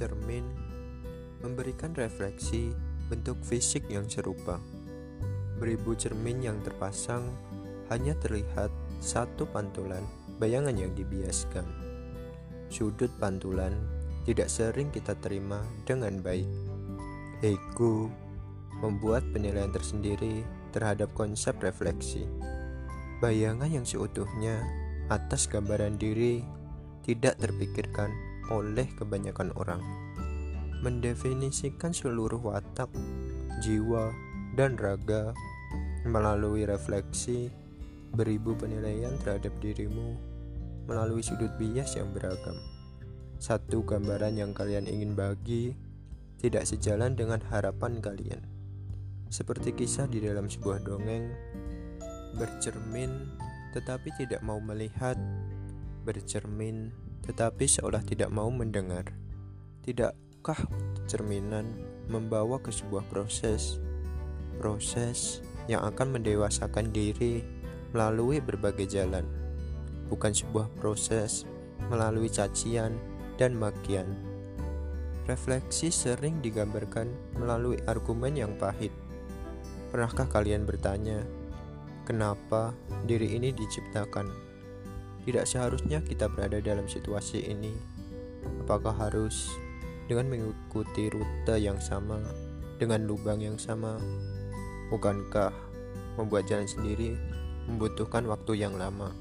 Bercermin memberikan refleksi bentuk fisik yang serupa. Beribu cermin yang terpasang hanya terlihat satu pantulan bayangan yang dibiaskan. Sudut pantulan tidak sering kita terima dengan baik. Ego membuat penilaian tersendiri terhadap konsep refleksi. Bayangan yang seutuhnya atas gambaran diri tidak terpikirkan oleh kebanyakan orang. Mendefinisikan seluruh watak, jiwa, dan raga melalui refleksi beribu penilaian terhadap dirimu melalui sudut bias yang beragam. Satu gambaran yang kalian ingin bagi tidak sejalan dengan harapan kalian. Seperti kisah di dalam sebuah dongeng, bercermin tetapi tidak mau melihat, bercermin tetapi seolah tidak mau mendengar. Tidakkah cerminan membawa ke sebuah proses, proses yang akan mendewasakan diri melalui berbagai jalan, bukan sebuah proses melalui cacian dan makian. Refleksi sering digambarkan melalui argumen yang pahit. Pernahkah kalian bertanya, kenapa diri ini diciptakan? Tidak seharusnya kita berada dalam situasi ini. Apakah harus dengan mengikuti rute yang sama, dengan lubang yang sama? Bukankah membuat jalan sendiri membutuhkan waktu yang lama?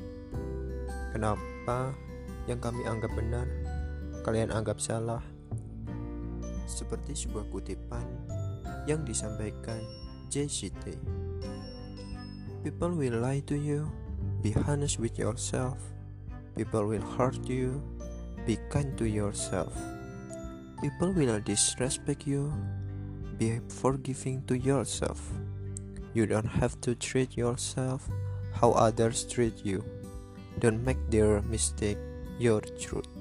Kenapa yang kami anggap benar, kalian anggap salah? Seperti sebuah kutipan yang disampaikan JCT. People will lie to you, be honest with yourself. People will hurt you, be kind to yourself. People will disrespect you, be forgiving to yourself. You don't have to treat yourself how others treat you. Don't make their mistake your truth.